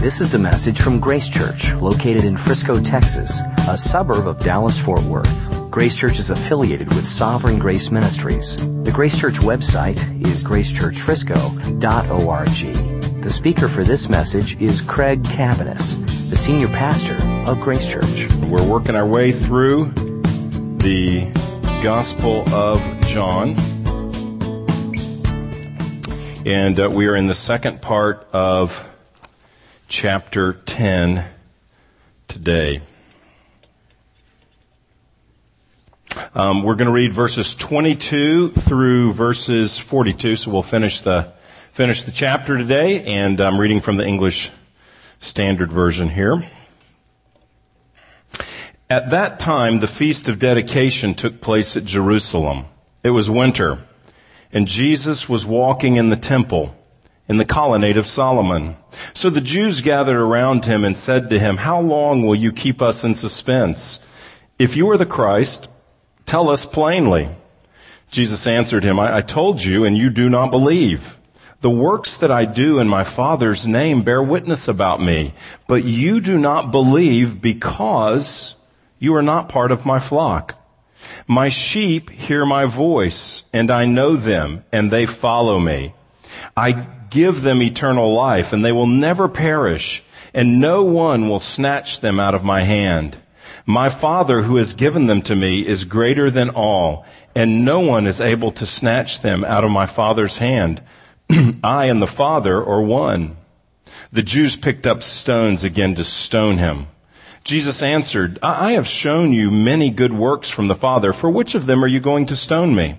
This is a message from Grace Church, located in Frisco, Texas, a suburb of Dallas Fort Worth. Grace Church is affiliated with Sovereign Grace Ministries. The Grace Church website is gracechurchfrisco.org. The speaker for this message is Craig Cabaniss, the senior pastor of Grace Church. We're working our way through the Gospel of John. And uh, we are in the second part of chapter 10 today. Um, we're going to read verses 22 through verses 42, so we'll finish the finish the chapter today, and I'm reading from the English Standard Version here. At that time, the feast of dedication took place at Jerusalem. It was winter, and Jesus was walking in the temple in the colonnade of Solomon. So the Jews gathered around him and said to him, How long will you keep us in suspense? If you are the Christ, tell us plainly. Jesus answered him, I, I told you, and you do not believe. The works that I do in my Father's name bear witness about me, but you do not believe because you are not part of my flock. My sheep hear my voice, and I know them, and they follow me. I give them eternal life, and they will never perish, and no one will snatch them out of my hand. My Father who has given them to me is greater than all, and no one is able to snatch them out of my Father's hand. I and the Father are one. The Jews picked up stones again to stone him. Jesus answered, I have shown you many good works from the Father. For which of them are you going to stone me?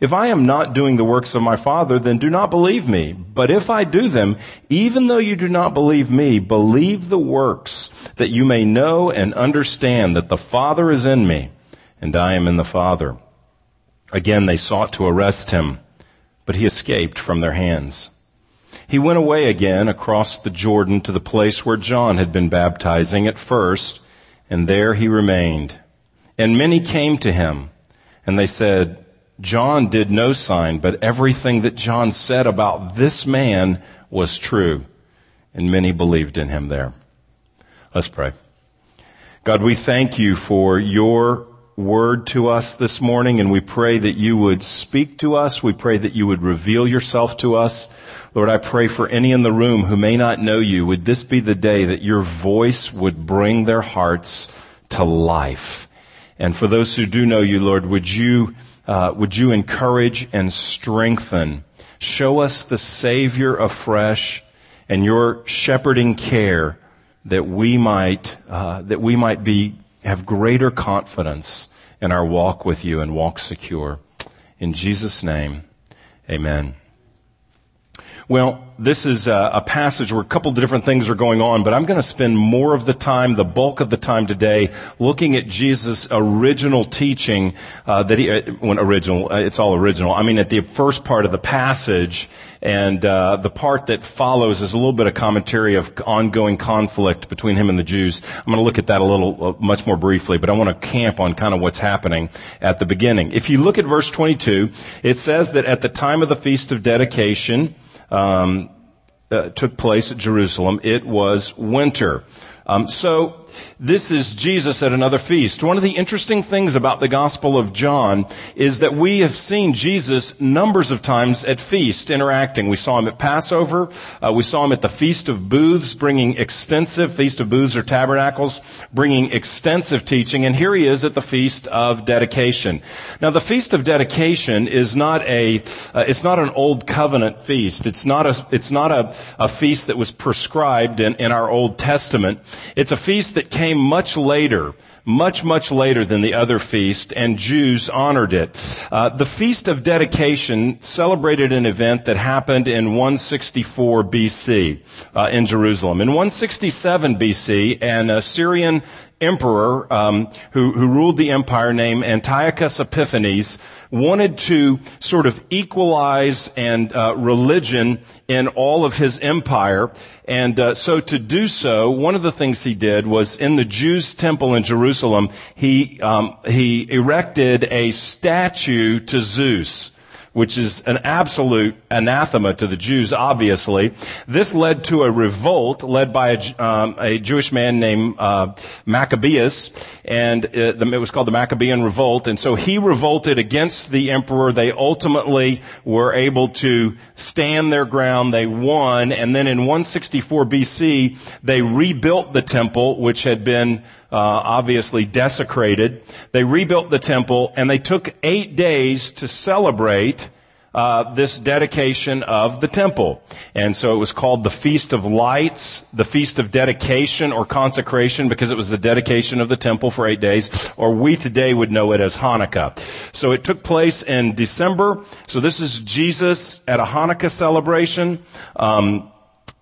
If I am not doing the works of my Father, then do not believe me. But if I do them, even though you do not believe me, believe the works, that you may know and understand that the Father is in me, and I am in the Father. Again, they sought to arrest him, but he escaped from their hands. He went away again across the Jordan to the place where John had been baptizing at first, and there he remained. And many came to him, and they said, John did no sign, but everything that John said about this man was true. And many believed in him there. Let's pray. God, we thank you for your word to us this morning, and we pray that you would speak to us. We pray that you would reveal yourself to us. Lord, I pray for any in the room who may not know you, would this be the day that your voice would bring their hearts to life? And for those who do know you, Lord, would you uh, would you encourage and strengthen? Show us the Savior afresh and your shepherding care that we might uh, that we might be have greater confidence in our walk with you and walk secure. In Jesus' name, Amen. Well, this is a, passage where a couple of different things are going on, but I'm going to spend more of the time, the bulk of the time today, looking at Jesus' original teaching uh, that he, uh, when original, uh, it's all original. I mean, at the first part of the passage, and uh, the part that follows is a little bit of commentary of ongoing conflict between him and the Jews. I'm going to look at that a little, much more briefly, but I want to camp on kind of what's happening at the beginning. If you look at verse 22, it says that at the time of the feast of dedication um, uh, took place at Jerusalem. It was winter. Um, so this is Jesus at another feast. One of the interesting things about the Gospel of John is that we have seen Jesus numbers of times at feast interacting. We saw him at Passover. Uh, we saw him at the Feast of Booths bringing extensive, Feast of Booths or Tabernacles, bringing extensive teaching. And here he is at the Feast of Dedication. Now the Feast of Dedication is not a, uh, it's not an old covenant feast. It's not a, it's not a, a feast that was prescribed in, in our Old Testament. It's a feast that came much later, much, much later than the other feast, and Jews honored it. Uh, the Feast of Dedication celebrated an event that happened in 164 BC uh, in Jerusalem. In 167 BC, an Assyrian emperor um, who, who ruled the empire named Antiochus Epiphanes wanted to sort of equalize and uh, religion in all of his empire. And uh, so to do so, one of the things he did was in the Jews' temple in Jerusalem, he um, he erected a statue to Zeus which is an absolute anathema to the Jews, obviously. This led to a revolt led by a, um, a Jewish man named uh, Maccabeus, and it, uh, it was called the Maccabean Revolt. And so he revolted against the emperor. They ultimately were able to stand their ground. They won, and then in 164 BC, they rebuilt the temple, which had been obviously desecrated. They rebuilt the temple, and they took eight days to celebrate uh, this dedication of the temple. And so it was called the Feast of Lights, the Feast of Dedication or Consecration because it was the dedication of the temple for eight days, or we today would know it as Hanukkah. So it took place in December. So this is Jesus at a Hanukkah celebration. Um,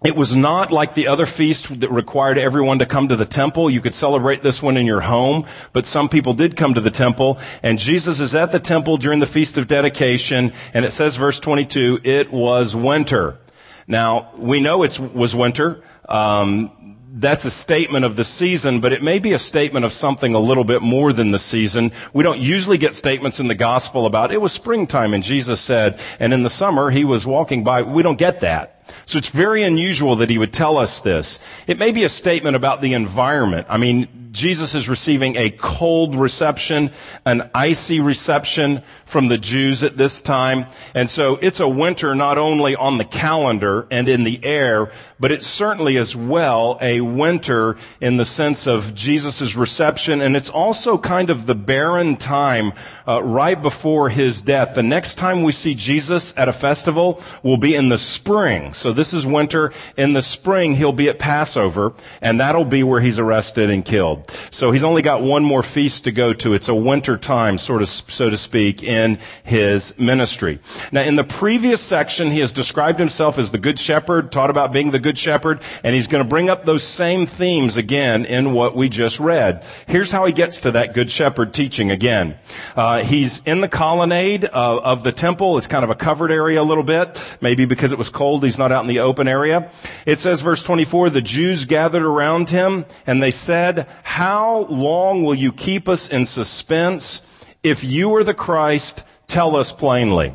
it was not like the other feast that required everyone to come to the temple. You could celebrate this one in your home, but some people did come to the temple. And Jesus is at the temple during the Feast of Dedication, and it says, verse 22, it was winter. Now, we know it was winter. Um, that's a statement of the season, but it may be a statement of something a little bit more than the season. We don't usually get statements in the gospel about it was springtime and Jesus said, and in the summer he was walking by. We don't get that. So it's very unusual that he would tell us this. It may be a statement about the environment. I mean, Jesus is receiving a cold reception, an icy reception from the Jews at this time. And so it's a winter not only on the calendar and in the air, but it certainly as well a winter in the sense of Jesus' reception. And it's also kind of the barren time uh, right before his death. The next time we see Jesus at a festival will be in the spring. So this is winter. In the spring, he'll be at Passover, and that'll be where he's arrested and killed. So he's only got one more feast to go to. It's a winter time, sort of, so to speak, in his ministry. Now, in the previous section, he has described himself as the good shepherd, taught about being the good shepherd, and he's going to bring up those same themes again in what we just read. Here's how he gets to that good shepherd teaching again. Uh, he's in the colonnade of, of the temple. It's kind of a covered area a little bit. Maybe because it was cold, he's not out in the open area. It says, verse 24, the Jews gathered around him, and they said, how long will you keep us in suspense? If you are the Christ, tell us plainly.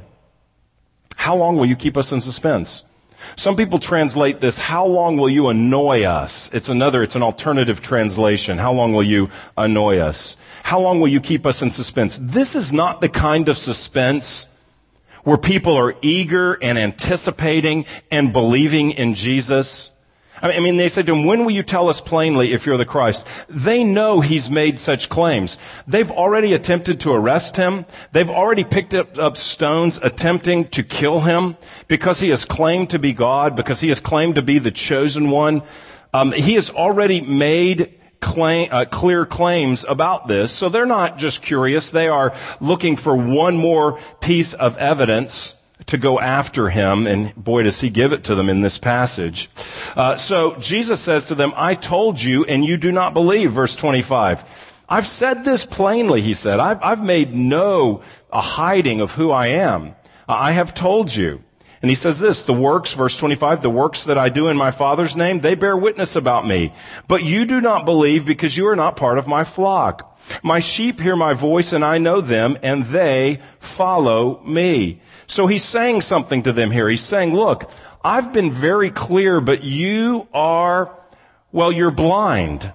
How long will you keep us in suspense? Some people translate this, how long will you annoy us? It's another, it's an alternative translation. How long will you annoy us? How long will you keep us in suspense? This is not the kind of suspense where people are eager and anticipating and believing in Jesus. I mean, they said to him, when will you tell us plainly if you're the Christ? They know he's made such claims. They've already attempted to arrest him. They've already picked up, up stones attempting to kill him because he has claimed to be God, because he has claimed to be the chosen one. Um, he has already made Claim, uh, clear claims about this. So they're not just curious. They are looking for one more piece of evidence to go after him, and boy, does he give it to them in this passage. Uh, so Jesus says to them, I told you, and you do not believe, verse 25. I've said this plainly, he said. I've, I've made no a hiding of who I am. I have told you. And he says this, the works, verse 25, the works that I do in my Father's name, they bear witness about me. But you do not believe because you are not part of my flock. My sheep hear my voice and I know them and they follow me. So he's saying something to them here. He's saying, look, I've been very clear, but you are, well, you're blind.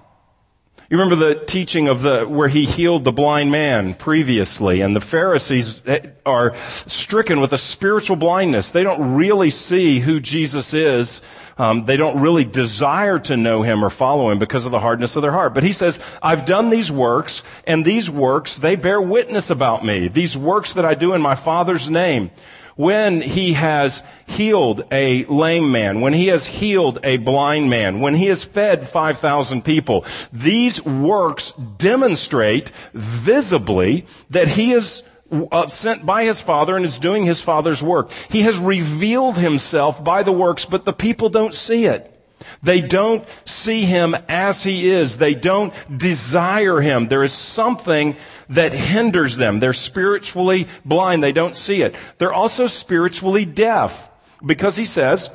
You remember the teaching of the, where he healed the blind man previously, and the Pharisees are stricken with a spiritual blindness. They don't really see who Jesus is. Um, they don't really desire to know him or follow him because of the hardness of their heart. But he says, I've done these works, and these works, they bear witness about me. These works that I do in my Father's name. When he has healed a lame man, when he has healed a blind man, when he has fed 5,000 people, these works demonstrate visibly that he is uh, sent by his father and is doing his father's work. He has revealed himself by the works, but the people don't see it. They don't see him as he is. They don't desire him. There is something that hinders them. They're spiritually blind. They don't see it. They're also spiritually deaf because he says,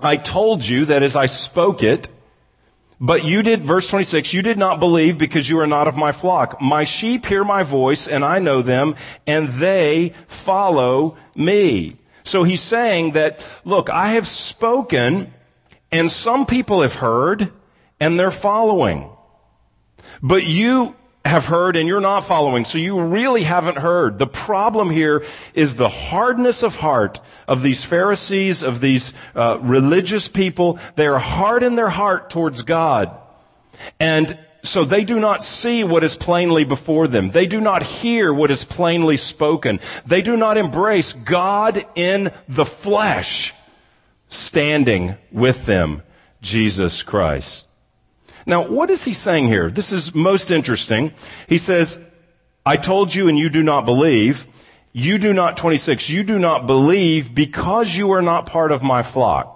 I told you that as I spoke it, but you did, verse 26, you did not believe because you are not of my flock. My sheep hear my voice and I know them and they follow me. So he's saying that, look, I have spoken and some people have heard and they're following. But you have heard and you're not following, so you really haven't heard. The problem here is the hardness of heart of these Pharisees, of these uh, religious people. They are hard in their heart towards God. And so they do not see what is plainly before them. They do not hear what is plainly spoken. They do not embrace God in the flesh standing with them, Jesus Christ. Now, what is he saying here? This is most interesting. He says, I told you and you do not believe. You do not, 26, you do not believe because you are not part of my flock.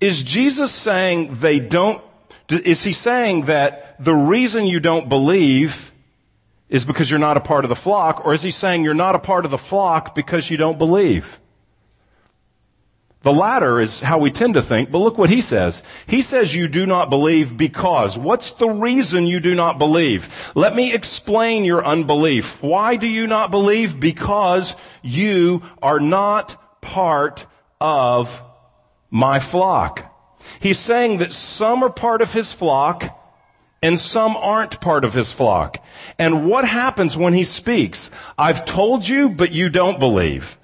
Is Jesus saying they don't, is he saying that the reason you don't believe is because you're not a part of the flock, or is he saying you're not a part of the flock because you don't believe? The latter is how we tend to think, but look what he says. He says you do not believe because. What's the reason you do not believe? Let me explain your unbelief. Why do you not believe? Because you are not part of my flock. He's saying that some are part of his flock and some aren't part of his flock. And what happens when he speaks? I've told you, but you don't believe.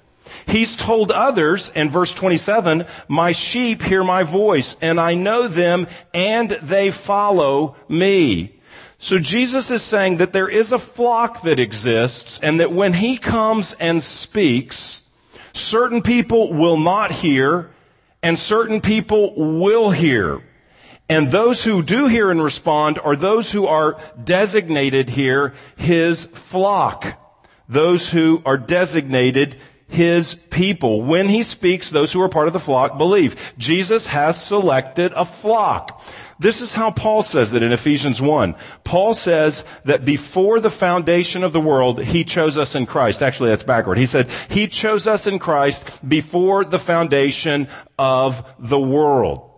He's told others in verse 27, my sheep hear my voice and I know them and they follow me. So Jesus is saying that there is a flock that exists and that when he comes and speaks, certain people will not hear and certain people will hear. And those who do hear and respond are those who are designated here his flock. Those who are designated his people. When he speaks, those who are part of the flock believe. Jesus has selected a flock. This is how Paul says it in Ephesians 1. Paul says that before the foundation of the world, he chose us in Christ. Actually, that's backward. He said, he chose us in Christ before the foundation of the world.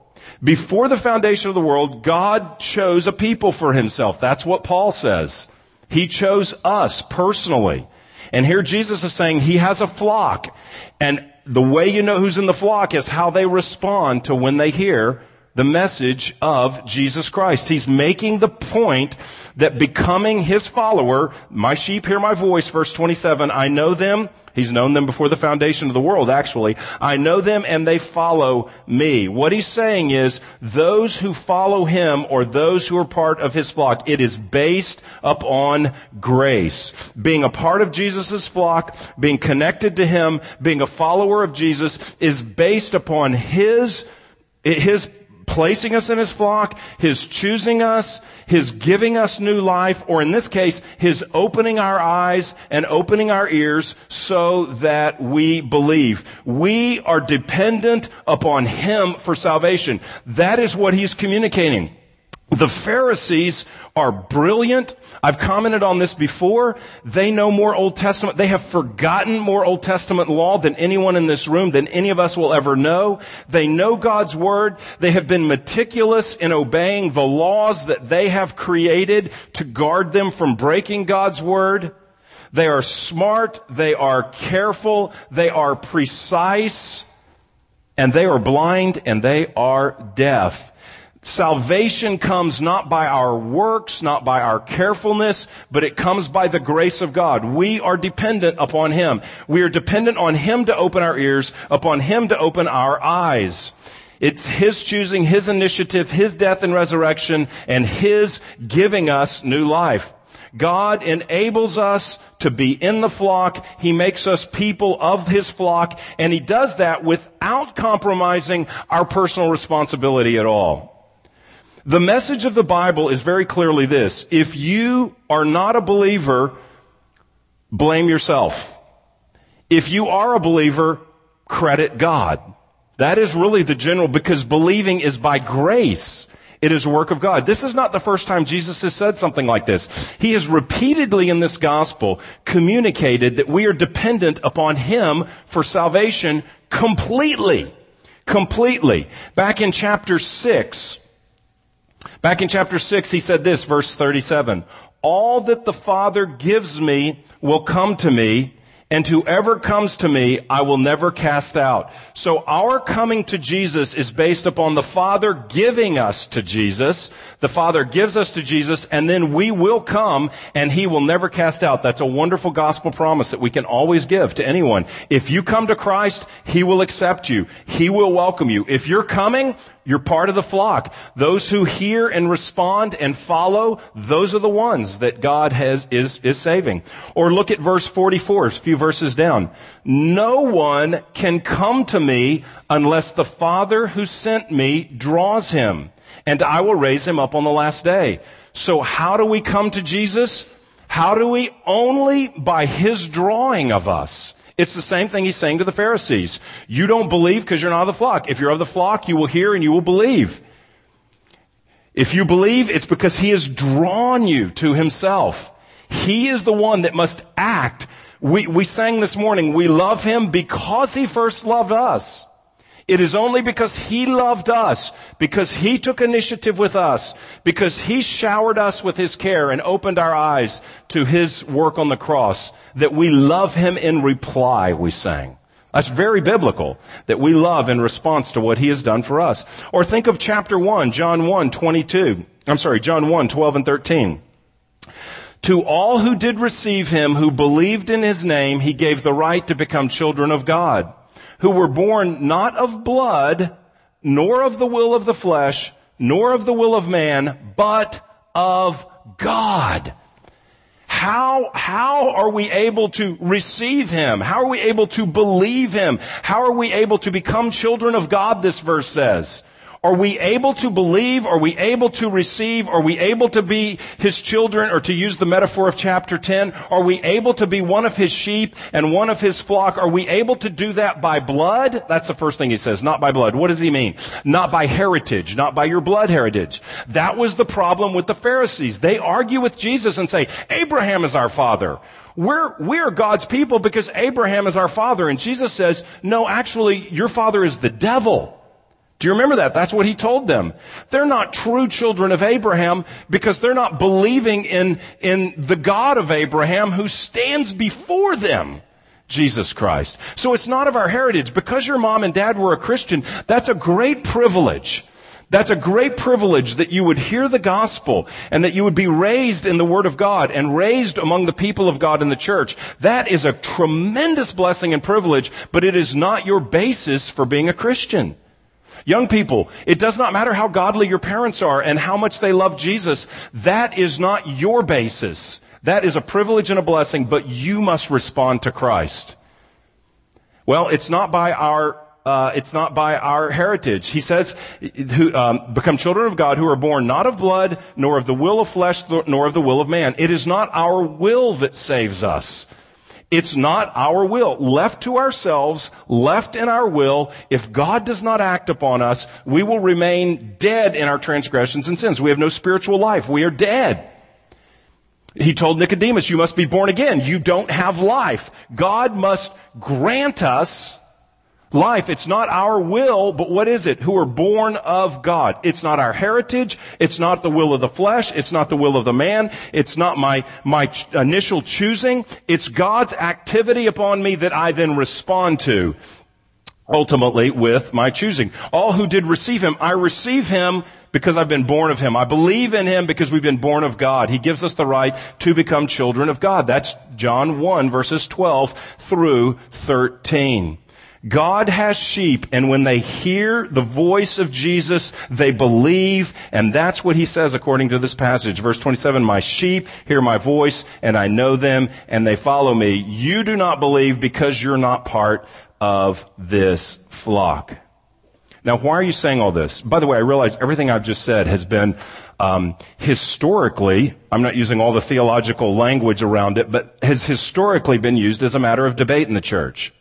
Before the foundation of the world, God chose a people for himself. That's what Paul says. He chose us personally. And here Jesus is saying he has a flock. And the way you know who's in the flock is how they respond to when they hear the message of Jesus Christ. He's making the point that becoming his follower, my sheep hear my voice, verse 27, I know them He's known them before the foundation of the world, actually. I know them and they follow me. What he's saying is, those who follow him or those who are part of his flock, it is based upon grace. Being a part of Jesus' flock, being connected to him, being a follower of Jesus is based upon his his placing us in his flock, his choosing us, his giving us new life, or in this case, his opening our eyes and opening our ears so that we believe. We are dependent upon him for salvation. That is what he's communicating. The Pharisees are brilliant. I've commented on this before. They know more Old Testament. They have forgotten more Old Testament law than anyone in this room, than any of us will ever know. They know God's Word. They have been meticulous in obeying the laws that they have created to guard them from breaking God's Word. They are smart. They are careful. They are precise. And they are blind and they are deaf. Salvation comes not by our works, not by our carefulness, but it comes by the grace of God. We are dependent upon Him. We are dependent on Him to open our ears, upon Him to open our eyes. It's His choosing, His initiative, His death and resurrection, and His giving us new life. God enables us to be in the flock. He makes us people of His flock, and He does that without compromising our personal responsibility at all. The message of the Bible is very clearly this. If you are not a believer, blame yourself. If you are a believer, credit God. That is really the general, because believing is by grace. It is a work of God. This is not the first time Jesus has said something like this. He has repeatedly in this gospel communicated that we are dependent upon Him for salvation completely. Completely. Back in chapter 6, back in chapter 6, he said this, verse 37. All that the Father gives me will come to me, and whoever comes to me, I will never cast out. So our coming to Jesus is based upon the Father giving us to Jesus. The Father gives us to Jesus, and then we will come, and He will never cast out. That's a wonderful gospel promise that we can always give to anyone. If you come to Christ, He will accept you. He will welcome you. If you're coming, you're part of the flock. Those who hear and respond and follow, those are the ones that God has, is, is saving. Or look at verse 44, a few verses down. No one can come to me unless the Father who sent me draws him, and I will raise him up on the last day. So how do we come to Jesus? How do we? Only by his drawing of us. It's the same thing he's saying to the Pharisees. You don't believe because you're not of the flock. If you're of the flock, you will hear and you will believe. If you believe, it's because he has drawn you to himself. He is the one that must act. We, we sang this morning, we love him because he first loved us. It is only because He loved us, because He took initiative with us, because He showered us with His care and opened our eyes to His work on the cross, that we love Him in reply, we sang. That's very biblical, that we love in response to what He has done for us. Or think of chapter 1, John 1, 22. I'm sorry, John 1, 12 and 13. To all who did receive Him, who believed in His name, He gave the right to become children of God who were born not of blood, nor of the will of the flesh, nor of the will of man, but of God. How, how are we able to receive Him? How are we able to believe Him? How are we able to become children of God, this verse says? Are we able to believe? Are we able to receive? Are we able to be His children? Or to use the metaphor of chapter 10, are we able to be one of His sheep and one of His flock? Are we able to do that by blood? That's the first thing He says, not by blood. What does He mean? Not by heritage, not by your blood heritage. That was the problem with the Pharisees. They argue with Jesus and say, Abraham is our father. We're, we're God's people because Abraham is our father. And Jesus says, no, actually, your father is the devil. Do you remember that? That's what he told them. They're not true children of Abraham because they're not believing in, in the God of Abraham who stands before them. Jesus Christ. So it's not of our heritage. Because your mom and dad were a Christian, that's a great privilege. That's a great privilege that you would hear the gospel and that you would be raised in the Word of God and raised among the people of God in the church. That is a tremendous blessing and privilege, but it is not your basis for being a Christian. Young people, it does not matter how godly your parents are and how much they love Jesus. That is not your basis. That is a privilege and a blessing, but you must respond to Christ. Well, it's not by our uh, it's not by our heritage. He says, who, um, become children of God who are born not of blood, nor of the will of flesh, nor of the will of man. It is not our will that saves us. It's not our will. Left to ourselves, left in our will, if God does not act upon us, we will remain dead in our transgressions and sins. We have no spiritual life. We are dead. He told Nicodemus, you must be born again. You don't have life. God must grant us life. It's not our will, but what is it? Who are born of God. It's not our heritage. It's not the will of the flesh. It's not the will of the man. It's not my, my ch- initial choosing. It's God's activity upon me that I then respond to. Ultimately with my choosing. All who did receive him, I receive him because I've been born of him. I believe in him because we've been born of God. He gives us the right to become children of God. That's John 1 verses 12 through 13. God has sheep, and when they hear the voice of Jesus, they believe, and that's what he says according to this passage. Verse 27, My sheep hear my voice, and I know them, and they follow me. You do not believe because you're not part of this flock. Now, why are you saying all this? By the way, I realize everything I've just said has been um, historically, I'm not using all the theological language around it, but has historically been used as a matter of debate in the church.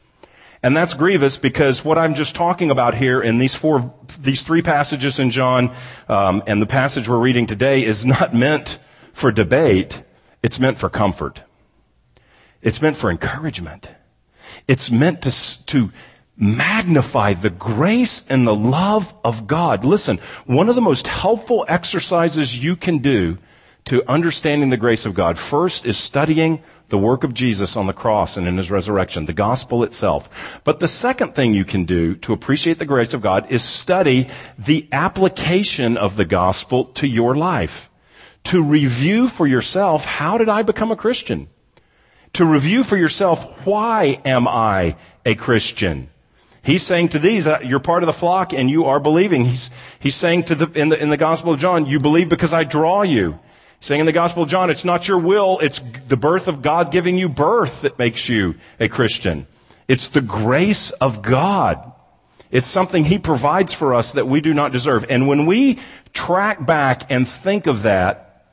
And that's grievous because what I'm just talking about here in these four, these three passages in John, um, and the passage we're reading today is not meant for debate. It's meant for comfort. It's meant for encouragement. It's meant to, to magnify the grace and the love of God. Listen, one of the most helpful exercises you can do to understanding the grace of God first is studying the work of Jesus on the cross and in his resurrection, the gospel itself. But the second thing you can do to appreciate the grace of God is study the application of the gospel to your life. To review for yourself, how did I become a Christian? To review for yourself, why am I a Christian? He's saying to these, uh, you're part of the flock and you are believing. He's, he's saying to the, in the, in the Gospel of John, you believe because I draw you. Saying in the Gospel of John, it's not your will, it's the birth of God giving you birth that makes you a Christian. It's the grace of God. It's something He provides for us that we do not deserve. And when we track back and think of that,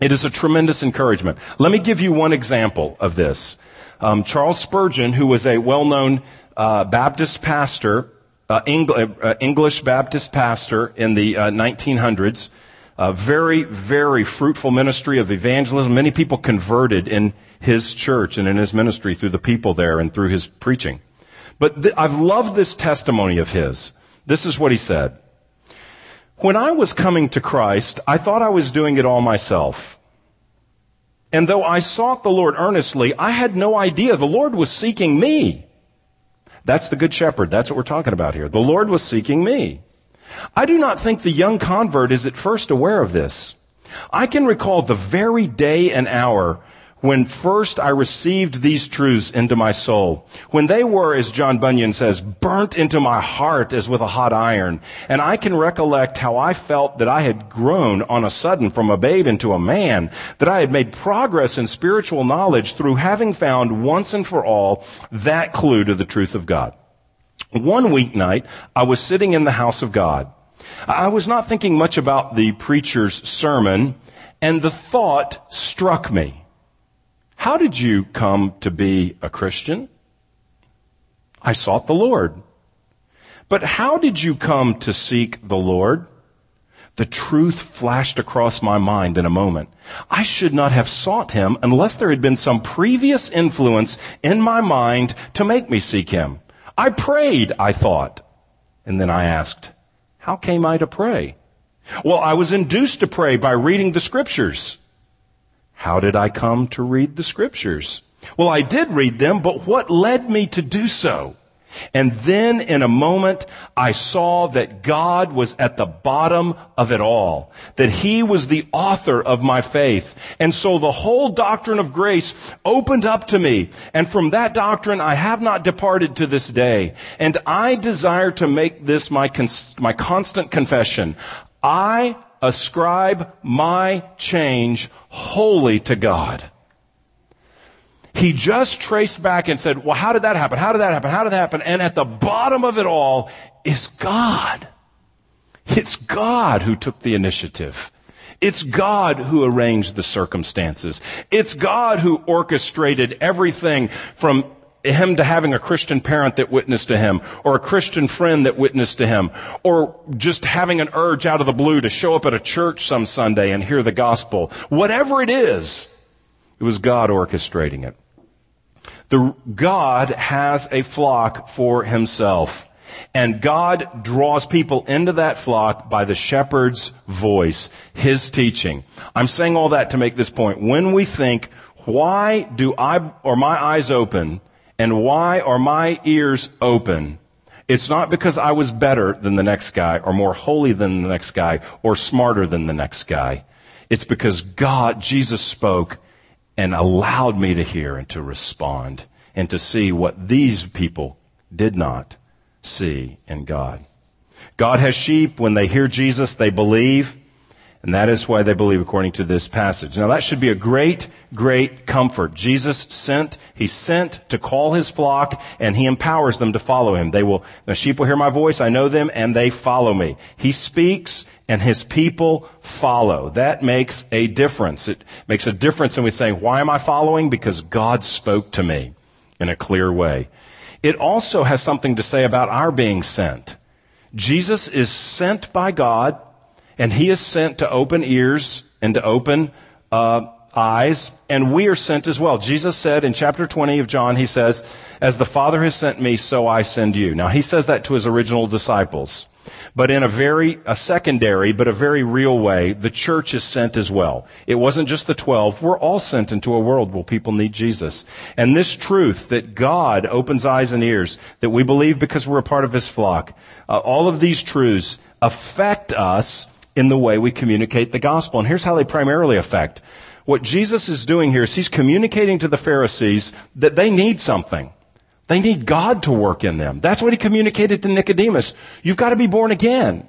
it is a tremendous encouragement. Let me give you one example of this. Um, Charles Spurgeon, who was a well-known uh, Baptist pastor, uh, Engl- uh, English Baptist pastor in the 1900s, uh, a very, very fruitful ministry of evangelism. Many people converted in his church and in his ministry through the people there and through his preaching. But th- I've loved this testimony of his. This is what he said. When I was coming to Christ, I thought I was doing it all myself. And though I sought the Lord earnestly, I had no idea the Lord was seeking me. That's the Good Shepherd. That's what we're talking about here. The Lord was seeking me. I do not think the young convert is at first aware of this. I can recall the very day and hour when first I received these truths into my soul, when they were, as John Bunyan says, burnt into my heart as with a hot iron. And I can recollect how I felt that I had grown on a sudden from a babe into a man, that I had made progress in spiritual knowledge through having found once and for all that clue to the truth of God. One weeknight, I was sitting in the house of God. I was not thinking much about the preacher's sermon, and the thought struck me. How did you come to be a Christian? I sought the Lord. But how did you come to seek the Lord? The truth flashed across my mind in a moment. I should not have sought him unless there had been some previous influence in my mind to make me seek him. I prayed, I thought. And then I asked, how came I to pray? Well, I was induced to pray by reading the scriptures. How did I come to read the scriptures? Well, I did read them, but what led me to do so? And then in a moment, I saw that God was at the bottom of it all. That He was the author of my faith. And so the whole doctrine of grace opened up to me. And from that doctrine, I have not departed to this day. And I desire to make this my, cons- my constant confession. I ascribe my change wholly to God. He just traced back and said, well, how did that happen? How did that happen? How did that happen? And at the bottom of it all is God. It's God who took the initiative. It's God who arranged the circumstances. It's God who orchestrated everything from him to having a Christian parent that witnessed to him, or a Christian friend that witnessed to him, or just having an urge out of the blue to show up at a church some Sunday and hear the gospel. Whatever it is, it was God orchestrating it. The, God has a flock for himself. And God draws people into that flock by the shepherd's voice, his teaching. I'm saying all that to make this point. When we think, why do I, or my eyes open, and why are my ears open? It's not because I was better than the next guy, or more holy than the next guy, or smarter than the next guy. It's because God, Jesus spoke, and allowed me to hear and to respond and to see what these people did not see in God. God has sheep. When they hear Jesus, they believe. And that is why they believe according to this passage. Now that should be a great, great comfort. Jesus sent, He sent to call His flock and He empowers them to follow Him. They will, the sheep will hear my voice, I know them, and they follow me. He speaks and His people follow. That makes a difference. It makes a difference in we saying, why am I following? Because God spoke to me in a clear way. It also has something to say about our being sent. Jesus is sent by God and he is sent to open ears and to open uh, eyes, and we are sent as well. Jesus said in chapter 20 of John, he says, As the Father has sent me, so I send you. Now, he says that to his original disciples. But in a very, a secondary, but a very real way, the church is sent as well. It wasn't just the 12. We're all sent into a world where people need Jesus. And this truth that God opens eyes and ears, that we believe because we're a part of his flock, uh, all of these truths affect us in the way we communicate the gospel. And here's how they primarily affect. What Jesus is doing here is he's communicating to the Pharisees that they need something. They need God to work in them. That's what he communicated to Nicodemus. You've got to be born again.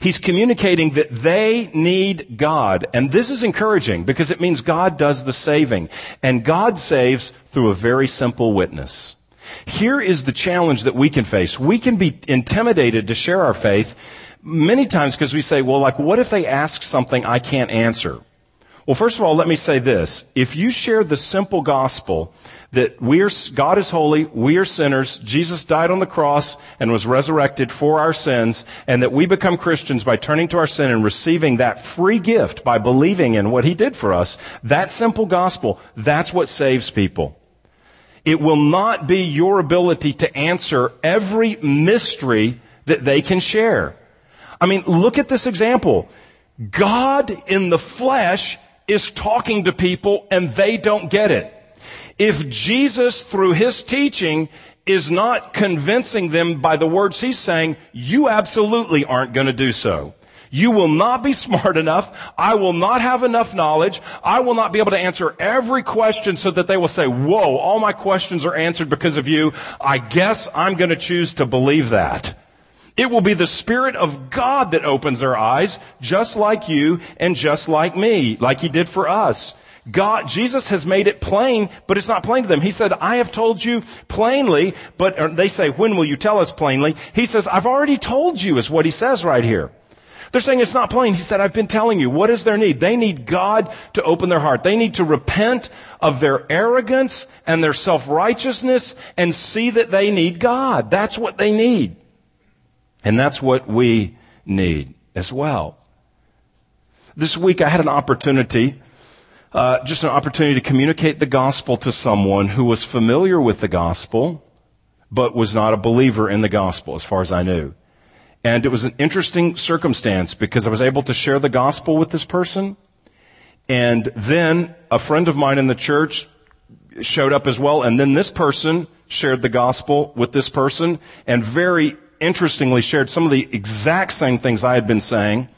He's communicating that they need God. And this is encouraging because it means God does the saving. And God saves through a very simple witness. Here is the challenge that we can face. We can be intimidated to share our faith many times because we say, well, like, what if they ask something I can't answer? Well, first of all, let me say this. If you share the simple gospel that we are, God is holy, we are sinners, Jesus died on the cross and was resurrected for our sins, and that we become Christians by turning to our sin and receiving that free gift by believing in what He did for us, that simple gospel, that's what saves people. It will not be your ability to answer every mystery that they can share. I mean, look at this example. God in the flesh is talking to people and they don't get it. If Jesus, through his teaching, is not convincing them by the words he's saying, you absolutely aren't going to do so. You will not be smart enough. I will not have enough knowledge. I will not be able to answer every question so that they will say, whoa, all my questions are answered because of you. I guess I'm going to choose to believe that. It will be the Spirit of God that opens their eyes, just like you and just like me, like He did for us. God, Jesus has made it plain, but it's not plain to them. He said, I have told you plainly, but they say, when will you tell us plainly? He says, I've already told you is what he says right here. They're saying it's not plain. He said, I've been telling you. What is their need? They need God to open their heart. They need to repent of their arrogance and their self-righteousness and see that they need God. That's what they need. And that's what we need as well. This week I had an opportunity, uh, just an opportunity to communicate the gospel to someone who was familiar with the gospel, but was not a believer in the gospel as far as I knew. And it was an interesting circumstance because I was able to share the gospel with this person. And then a friend of mine in the church showed up as well. And then this person shared the gospel with this person. And very interestingly shared some of the exact same things I had been saying.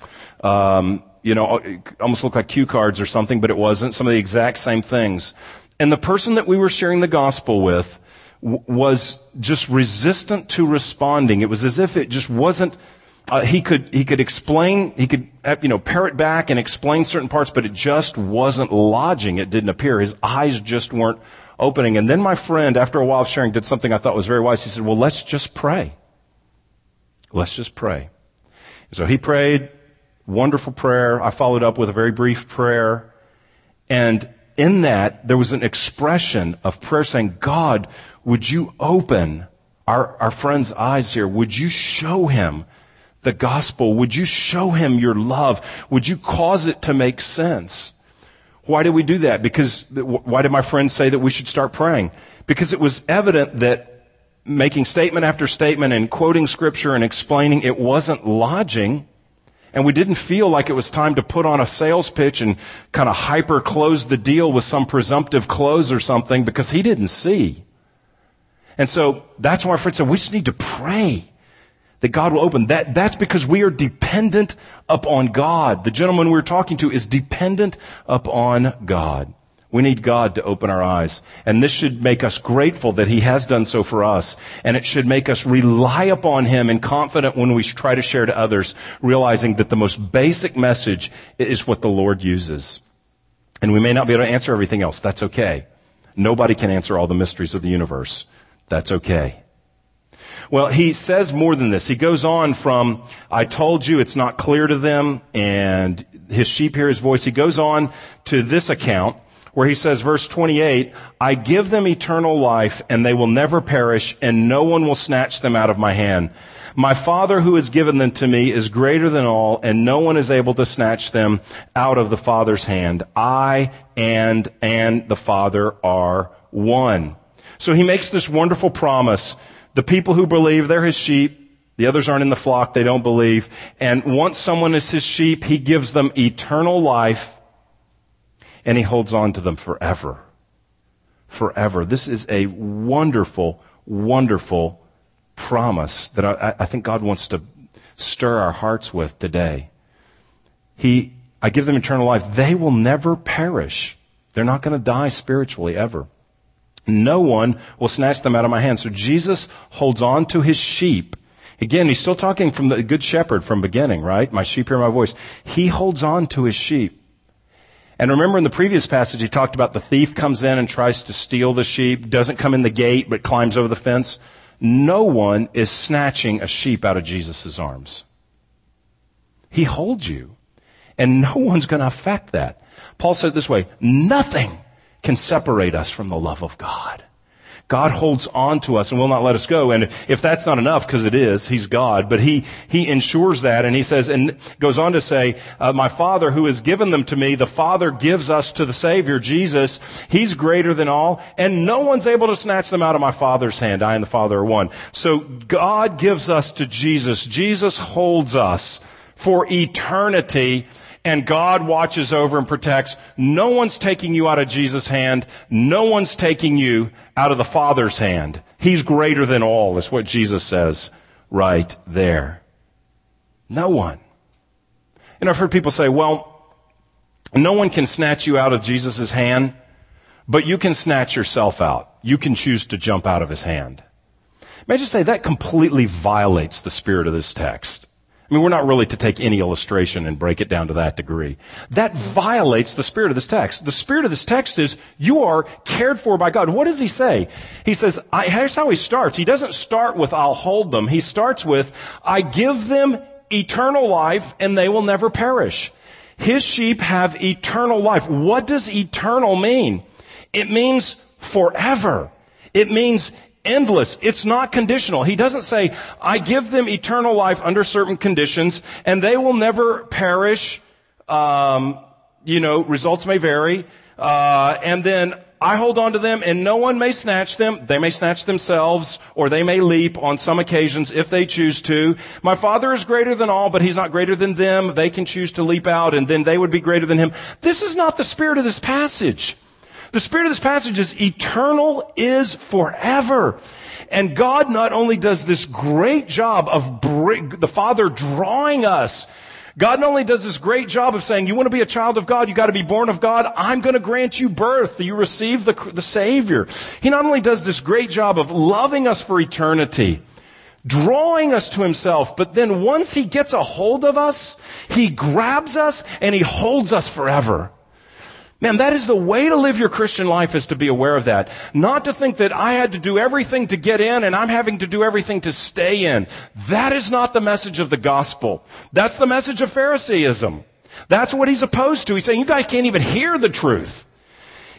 Um, you know, almost looked like cue cards or something, but it wasn't. Some of the exact same things. And the person that we were sharing the gospel with w- was just resistant to responding. It was as if it just wasn't. Uh, he could he could explain he could uh, you know parrot back and explain certain parts, but it just wasn't lodging. It didn't appear. His eyes just weren't opening. And then my friend, after a while of sharing, did something I thought was very wise. He said, "Well, let's just pray." Let's just pray. So he prayed, wonderful prayer. I followed up with a very brief prayer. And in that, there was an expression of prayer saying, God, would you open our, our friend's eyes here? Would you show him the gospel? Would you show him your love? Would you cause it to make sense? Why did we do that? Because, why did my friend say that we should start praying? Because it was evident that making statement after statement and quoting scripture and explaining it wasn't lodging. And we didn't feel like it was time to put on a sales pitch and kind of hyper close the deal with some presumptive close or something because he didn't see. And so that's why friend said, we just need to pray that God will open. That, that's because we are dependent upon God. The gentleman we're talking to is dependent upon God. We need God to open our eyes. And this should make us grateful that He has done so for us. And it should make us rely upon Him and confident when we try to share to others, realizing that the most basic message is what the Lord uses. And we may not be able to answer everything else. That's okay. Nobody can answer all the mysteries of the universe. That's okay. Well, he says more than this. He goes on from, I told you it's not clear to them, and his sheep hear his voice. He goes on to this account where he says, verse 28, I give them eternal life and they will never perish and no one will snatch them out of my hand. My Father who has given them to me is greater than all and no one is able to snatch them out of the Father's hand. I and, and the Father are one. So he makes this wonderful promise. The people who believe, they're his sheep. The others aren't in the flock. They don't believe. And once someone is his sheep, he gives them eternal life and he holds on to them forever. Forever. This is a wonderful, wonderful promise that I, I think God wants to stir our hearts with today. He, I give them eternal life. They will never perish. They're not going to die spiritually ever. No one will snatch them out of my hand. So Jesus holds on to his sheep. Again, he's still talking from the good shepherd from beginning, right? My sheep hear my voice. He holds on to his sheep. And remember in the previous passage, he talked about the thief comes in and tries to steal the sheep, doesn't come in the gate, but climbs over the fence. No one is snatching a sheep out of Jesus' arms. He holds you. And no one's going to affect that. Paul said this way, nothing can separate us from the love of God. God holds on to us and will not let us go. And if that's not enough, because it is, He's God, but He, He ensures that and He says, and goes on to say, uh, my Father who has given them to me, the Father gives us to the Savior, Jesus. He's greater than all and no one's able to snatch them out of my Father's hand. I and the Father are one. So God gives us to Jesus. Jesus holds us for eternity and God watches over and protects. No one's taking you out of Jesus' hand. No one's taking you out of the Father's hand. He's greater than all, is what Jesus says right there. No one. And I've heard people say, well, no one can snatch you out of Jesus' hand, but you can snatch yourself out. You can choose to jump out of his hand. May I just say that completely violates the spirit of this text. I mean, we're not really to take any illustration and break it down to that degree. That violates the spirit of this text. The spirit of this text is you are cared for by God. What does he say? He says, I, here's how he starts. He doesn't start with, I'll hold them. He starts with, I give them eternal life and they will never perish. His sheep have eternal life. What does eternal mean? It means forever. It means endless. It's not conditional. He doesn't say, I give them eternal life under certain conditions and they will never perish. Um, you know, results may vary. Uh, and then I hold on to them and no one may snatch them. They may snatch themselves or they may leap on some occasions if they choose to. My father is greater than all, but he's not greater than them. They can choose to leap out and then they would be greater than him. This is not the spirit of this passage. The spirit of this passage is eternal is forever. And God not only does this great job of bring, the Father drawing us God not only does this great job of saying, you want to be a child of God, you got to be born of God, I'm going to grant you birth, you receive the, the Savior. He not only does this great job of loving us for eternity, drawing us to himself, but then once he gets a hold of us, he grabs us and he holds us forever. Man, that is the way to live your Christian life is to be aware of that. Not to think that I had to do everything to get in and I'm having to do everything to stay in. That is not the message of the gospel. That's the message of Phariseeism. That's what he's opposed to. He's saying you guys can't even hear the truth.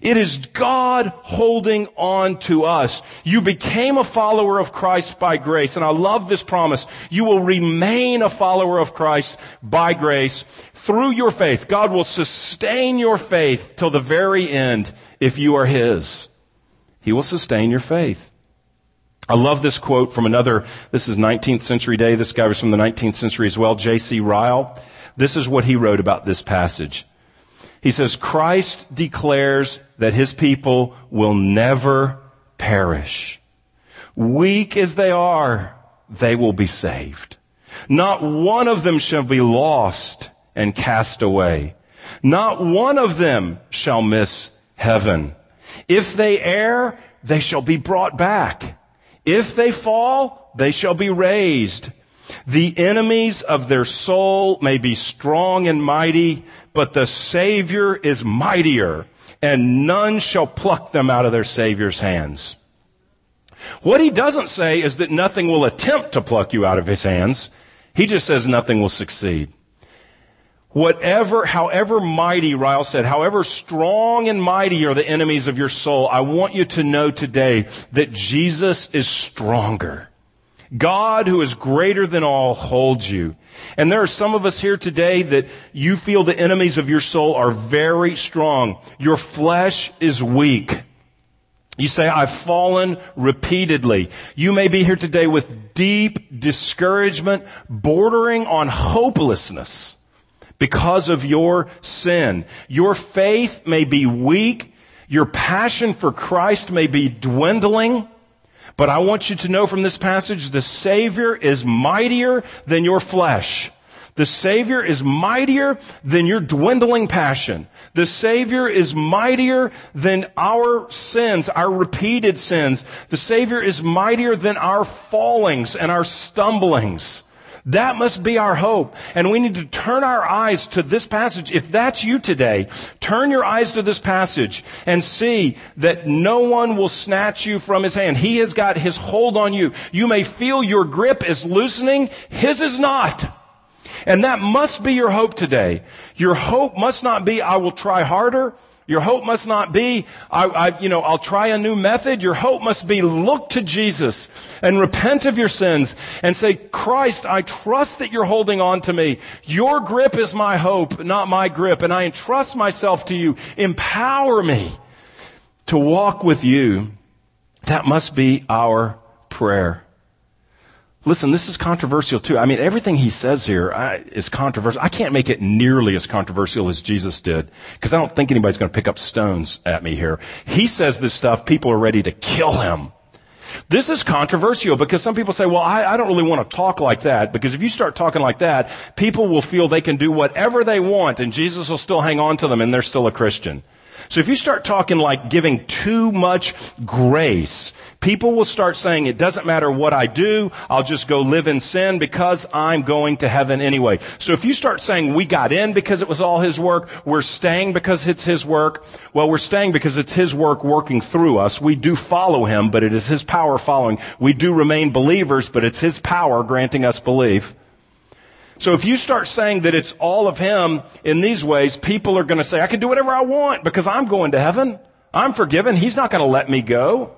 It is God holding on to us. You became a follower of Christ by grace. And I love this promise. You will remain a follower of Christ by grace through your faith. God will sustain your faith till the very end if you are His. He will sustain your faith. I love this quote from another, this is 19th century day. This guy was from the 19th century as well, J.C. Ryle. This is what he wrote about this passage. He says, Christ declares that his people will never perish. Weak as they are, they will be saved. Not one of them shall be lost and cast away. Not one of them shall miss heaven. If they err, they shall be brought back. If they fall, they shall be raised. The enemies of their soul may be strong and mighty, but the Savior is mightier, and none shall pluck them out of their Savior's hands. What he doesn't say is that nothing will attempt to pluck you out of his hands. He just says nothing will succeed. Whatever, however mighty, Ryle said, however strong and mighty are the enemies of your soul, I want you to know today that Jesus is stronger. God, who is greater than all, holds you. And there are some of us here today that you feel the enemies of your soul are very strong. Your flesh is weak. You say, I've fallen repeatedly. You may be here today with deep discouragement, bordering on hopelessness because of your sin. Your faith may be weak. Your passion for Christ may be dwindling. But I want you to know from this passage, the Savior is mightier than your flesh. The Savior is mightier than your dwindling passion. The Savior is mightier than our sins, our repeated sins. The Savior is mightier than our fallings and our stumblings. That must be our hope. And we need to turn our eyes to this passage. If that's you today, turn your eyes to this passage and see that no one will snatch you from his hand. He has got his hold on you. You may feel your grip is loosening. His is not. And that must be your hope today. Your hope must not be, I will try harder. Your hope must not be, I, I, you know, I'll try a new method. Your hope must be look to Jesus and repent of your sins and say, Christ, I trust that you're holding on to me. Your grip is my hope, not my grip. And I entrust myself to you. Empower me to walk with you. That must be our prayer. Listen, this is controversial too. I mean, everything he says here uh, is controversial. I can't make it nearly as controversial as Jesus did because I don't think anybody's going to pick up stones at me here. He says this stuff, people are ready to kill him. This is controversial because some people say, well, I, I, don't really want to talk like that because if you start talking like that, people will feel they can do whatever they want and Jesus will still hang on to them and they're still a Christian. So if you start talking like giving too much grace, people will start saying, it doesn't matter what I do, I'll just go live in sin because I'm going to heaven anyway. So if you start saying we got in because it was all His work, we're staying because it's His work, well, we're staying because it's His work working through us. We do follow Him, but it is His power following. We do remain believers, but it's His power granting us belief. So if you start saying that it's all of Him in these ways, people are going to say, I can do whatever I want because I'm going to heaven. I'm forgiven. He's not going to let me go.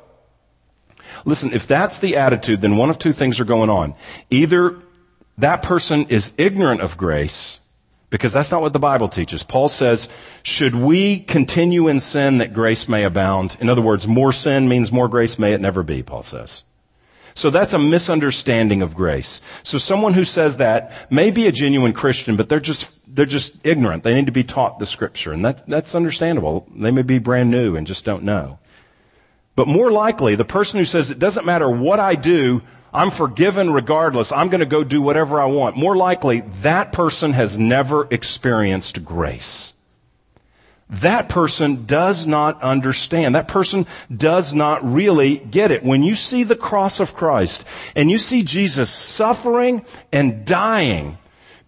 Listen, if that's the attitude, then one of two things are going on. Either that person is ignorant of grace, because that's not what the Bible teaches. Paul says, should we continue in sin that grace may abound? In other words, more sin means more grace. May it never be, Paul says. So that's a misunderstanding of grace. So someone who says that may be a genuine Christian, but they're just, they're just ignorant. They need to be taught the scripture. And that, that's understandable. They may be brand new and just don't know. But more likely, the person who says it doesn't matter what I do, I'm forgiven regardless. I'm going to go do whatever I want. More likely, that person has never experienced grace that person does not understand. That person does not really get it. When you see the cross of Christ and you see Jesus suffering and dying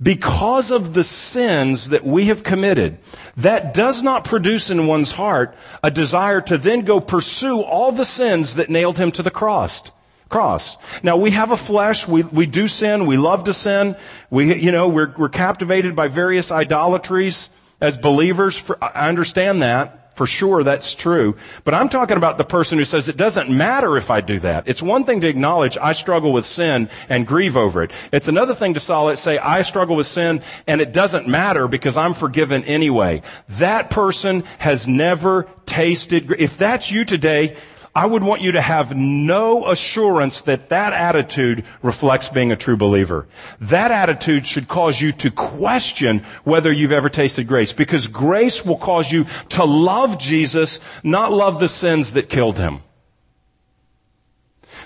because of the sins that we have committed, that does not produce in one's heart a desire to then go pursue all the sins that nailed him to the cross cross. Now we have a flesh. We, we do sin. We love to sin. We, you know, we're, we're captivated by various idolatries as believers, I understand that. For sure, that's true. But I'm talking about the person who says it doesn't matter if I do that. It's one thing to acknowledge I struggle with sin and grieve over it. It's another thing to solid say I struggle with sin and it doesn't matter because I'm forgiven anyway. That person has never tasted, if that's you today, I would want you to have no assurance that that attitude reflects being a true believer. That attitude should cause you to question whether you've ever tasted grace because grace will cause you to love Jesus, not love the sins that killed him.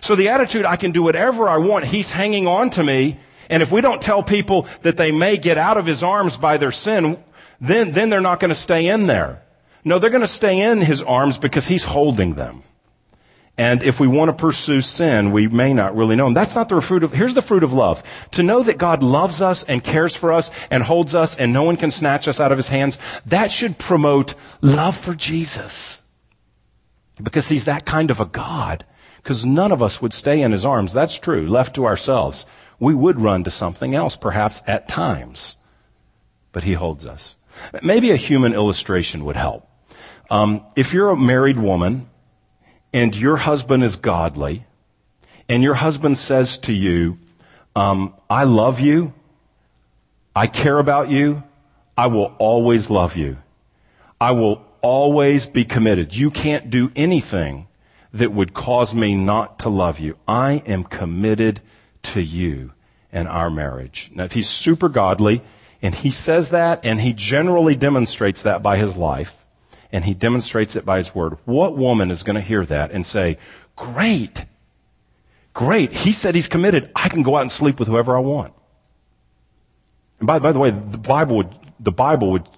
So the attitude, I can do whatever I want, he's hanging on to me, and if we don't tell people that they may get out of his arms by their sin, then, then they're not going to stay in there. No, they're going to stay in his arms because he's holding them. And if we want to pursue sin, we may not really know him. That's not the fruit of, here's the fruit of love. To know that God loves us and cares for us and holds us and no one can snatch us out of his hands, that should promote love for Jesus. Because he's that kind of a God. Because none of us would stay in his arms. That's true. Left to ourselves. We would run to something else, perhaps at times. But he holds us. Maybe a human illustration would help. Um, if you're a married woman and your husband is godly, and your husband says to you, um, I love you, I care about you, I will always love you. I will always be committed. You can't do anything that would cause me not to love you. I am committed to you and our marriage. Now, if he's super godly, and he says that, and he generally demonstrates that by his life, and he demonstrates it by his word. What woman is going to hear that and say, great, great. He said he's committed. I can go out and sleep with whoever I want. And by, by the way, the Bible would, the Bible would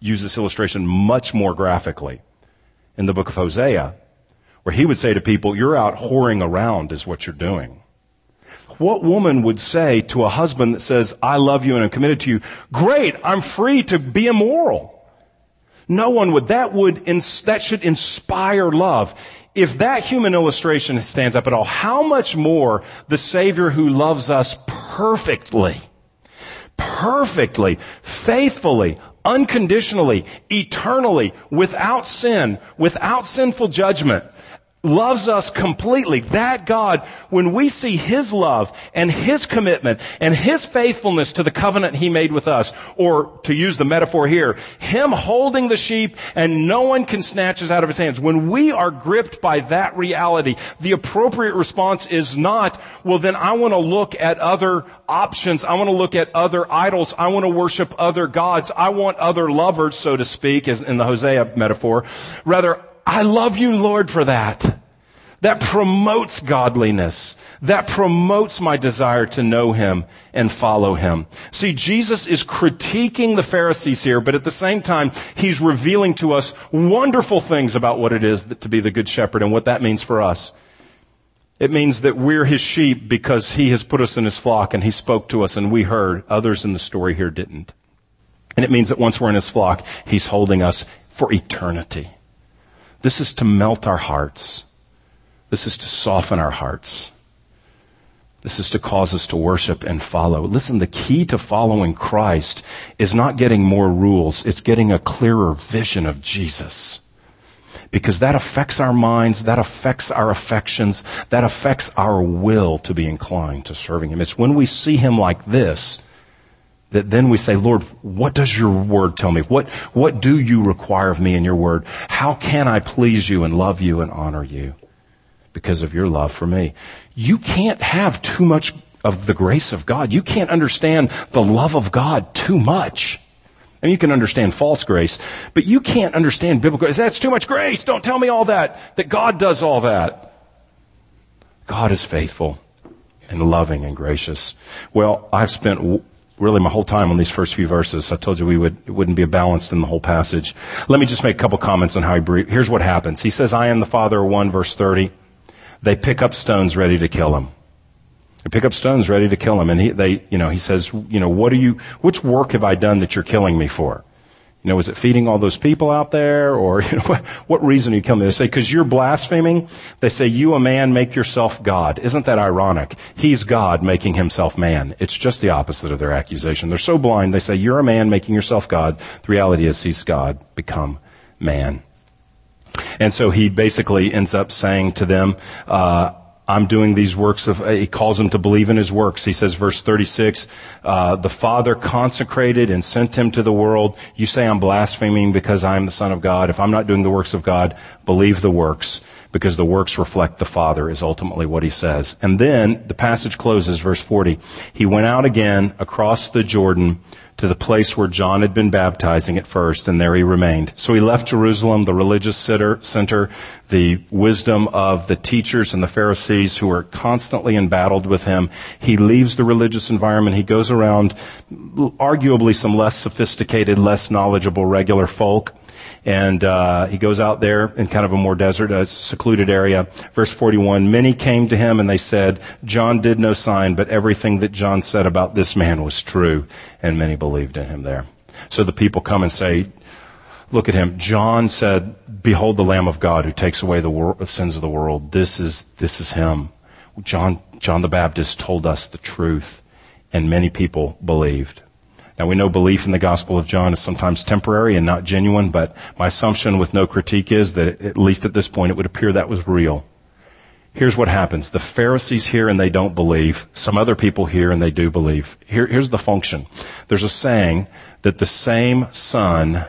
use this illustration much more graphically in the book of Hosea, where he would say to people, you're out whoring around is what you're doing. What woman would say to a husband that says, I love you and I'm committed to you, great, I'm free to be immoral. No one would. That would, that should inspire love. If that human illustration stands up at all, how much more the Savior who loves us perfectly, perfectly, faithfully, unconditionally, eternally, without sin, without sinful judgment, loves us completely. That God, when we see His love and His commitment and His faithfulness to the covenant He made with us, or to use the metaphor here, Him holding the sheep and no one can snatch us out of His hands. When we are gripped by that reality, the appropriate response is not, well then I want to look at other options. I want to look at other idols. I want to worship other gods. I want other lovers, so to speak, as in the Hosea metaphor. Rather, I love you, Lord, for that. That promotes godliness. That promotes my desire to know Him and follow Him. See, Jesus is critiquing the Pharisees here, but at the same time, He's revealing to us wonderful things about what it is to be the Good Shepherd and what that means for us. It means that we're His sheep because He has put us in His flock and He spoke to us and we heard. Others in the story here didn't. And it means that once we're in His flock, He's holding us for eternity. This is to melt our hearts. This is to soften our hearts. This is to cause us to worship and follow. Listen, the key to following Christ is not getting more rules. It's getting a clearer vision of Jesus. Because that affects our minds, that affects our affections, that affects our will to be inclined to serving Him. It's when we see Him like this that then we say, Lord, what does your word tell me? What, what do you require of me in your word? How can I please you and love you and honor you because of your love for me? You can't have too much of the grace of God. You can't understand the love of God too much. And you can understand false grace, but you can't understand biblical grace. That's too much grace. Don't tell me all that, that God does all that. God is faithful and loving and gracious. Well, I've spent really my whole time on these first few verses. I told you we would, it wouldn't be balanced in the whole passage. Let me just make a couple comments on how he breathed. Here's what happens. He says, I am the Father, of 1 verse 30. They pick up stones ready to kill him. They pick up stones ready to kill him. And he, they, you know, he says, you know, what are you, which work have I done that you're killing me for? You know, is it feeding all those people out there? Or, you know, what, what reason are you coming? They say, cause you're blaspheming. They say, you a man make yourself God. Isn't that ironic? He's God making himself man. It's just the opposite of their accusation. They're so blind. They say, you're a man making yourself God. The reality is he's God become man. And so he basically ends up saying to them, uh, I'm doing these works of, he calls them to believe in his works. He says, verse 36, uh, the Father consecrated and sent him to the world. You say I'm blaspheming because I am the Son of God. If I'm not doing the works of God, believe the works because the works reflect the Father is ultimately what he says. And then the passage closes, verse 40. He went out again across the Jordan to the place where John had been baptizing at first, and there he remained. So he left Jerusalem, the religious center, the wisdom of the teachers and the Pharisees who were constantly embattled with him. He leaves the religious environment. He goes around arguably some less sophisticated, less knowledgeable regular folk And uh, he goes out there in kind of a more desert, a secluded area. Verse 41, many came to him and they said, John did no sign, but everything that John said about this man was true. And many believed in him there. So the people come and say, look at him. John said, behold the Lamb of God who takes away the, wor- sins of the world. This is, this is him. John, John the Baptist told us the truth and many people believed. Now we know belief in the Gospel of John is sometimes temporary and not genuine, but my assumption with no critique is that at least at this point it would appear that was real. Here's what happens. The Pharisees hear and they don't believe. Some other people hear and they do believe. Here, here's the function. There's a saying that the same sun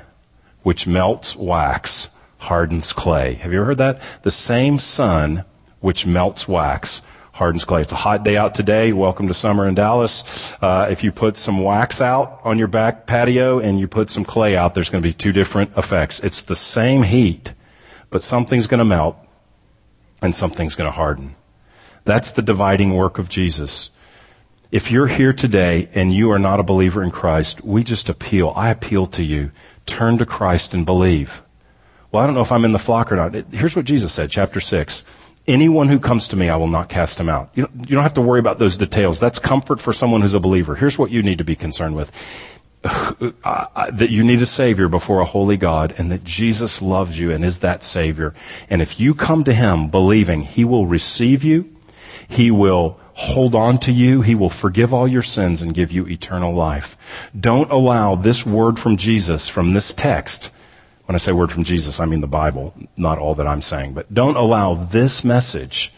which melts wax hardens clay. Have you ever heard that? The same sun which melts wax hardens clay. It's a hot day out today. Welcome to summer in Dallas. Uh, if you put some wax out on your back patio and you put some clay out, there's going to be two different effects. It's the same heat, but something's going to melt and something's going to harden. That's the dividing work of Jesus. If you're here today and you are not a believer in Christ, we just appeal. I appeal to you. Turn to Christ and believe. Well, I don't know if I'm in the flock or not. Here's what Jesus said, chapter 6. Anyone who comes to me, I will not cast him out. You don't, you don't have to worry about those details. That's comfort for someone who's a believer. Here's what you need to be concerned with. Uh, uh, that you need a Savior before a holy God and that Jesus loves you and is that Savior. And if you come to Him believing, He will receive you, He will hold on to you, He will forgive all your sins and give you eternal life. Don't allow this word from Jesus, from this text, when I say word from Jesus, I mean the Bible, not all that I'm saying, but don't allow this message,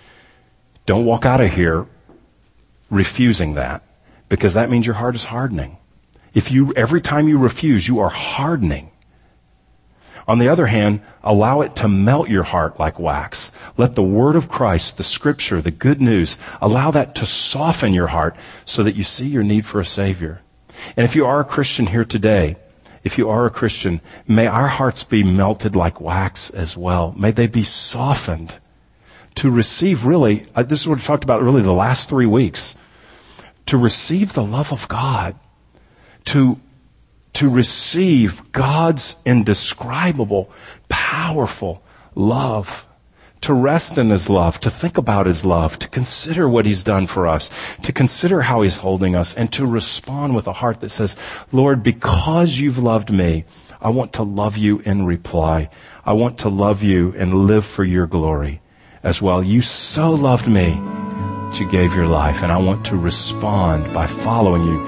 don't walk out of here refusing that because that means your heart is hardening. If you, every time you refuse, you are hardening. On the other hand, allow it to melt your heart like wax. Let the word of Christ, the scripture, the good news, allow that to soften your heart so that you see your need for a savior. And if you are a Christian here today, if you are a Christian, may our hearts be melted like wax as well. May they be softened to receive really, uh, this is what we talked about really the last three weeks, to receive the love of God to, to receive God's indescribable, powerful love, to rest in His love, to think about His love, to consider what He's done for us, to consider how He's holding us, and to respond with a heart that says, Lord, because you've loved me, I want to love you in reply. I want to love you and live for your glory as well. You so loved me that you gave your life, and I want to respond by following you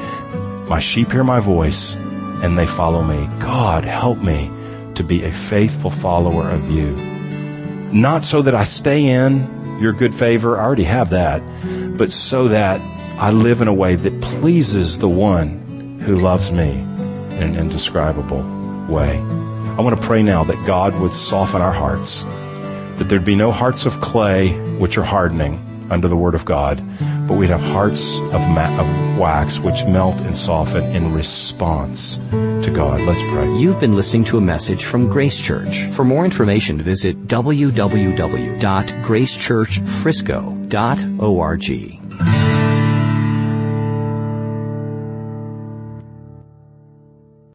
my sheep hear my voice and they follow me. God, help me to be a faithful follower of you. Not so that I stay in your good favor, I already have that, but so that I live in a way that pleases the one who loves me in an indescribable way. I want to pray now that God would soften our hearts, that there'd be no hearts of clay which are hardening under the Word of God, but we'd have hearts of, ma- of wax which melt and soften in response to God. Let's pray. You've been listening to a message from Grace Church. For more information, visit www.gracechurchfrisco.org.